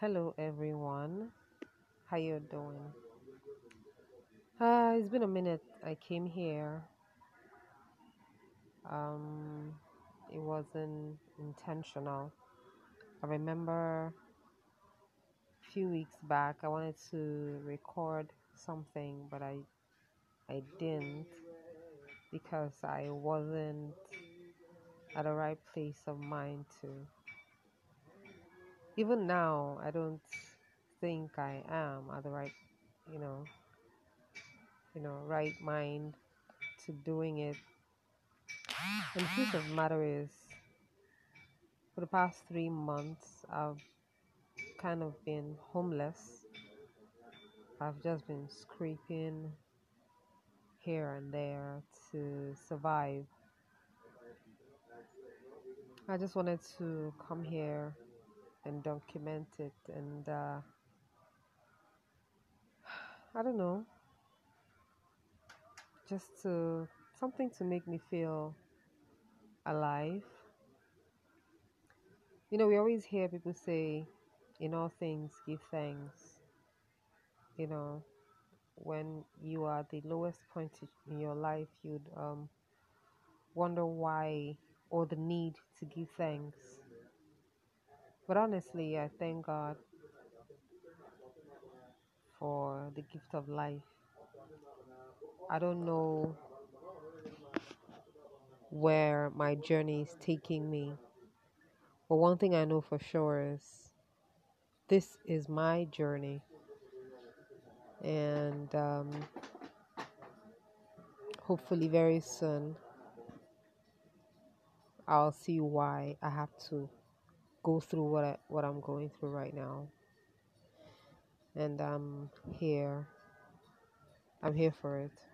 Hello everyone. How you doing? Uh, it's been a minute. I came here. Um, it wasn't intentional. I remember a few weeks back I wanted to record something, but I I didn't because I wasn't at the right place of mind to. Even now, I don't think I am at the right, you know, you know, right mind to doing it. And the truth of the matter is, for the past three months, I've kind of been homeless. I've just been scraping here and there to survive. I just wanted to come here and document it and uh, I don't know, just to something to make me feel alive. You know, we always hear people say, in all things, give thanks. You know, when you are at the lowest point in your life, you'd um, wonder why or the need to give thanks. But honestly, I thank God for the gift of life. I don't know where my journey is taking me, but one thing I know for sure is this is my journey. And um, hopefully, very soon, I'll see why I have to go through what I, what I'm going through right now. And I'm here. I'm here for it.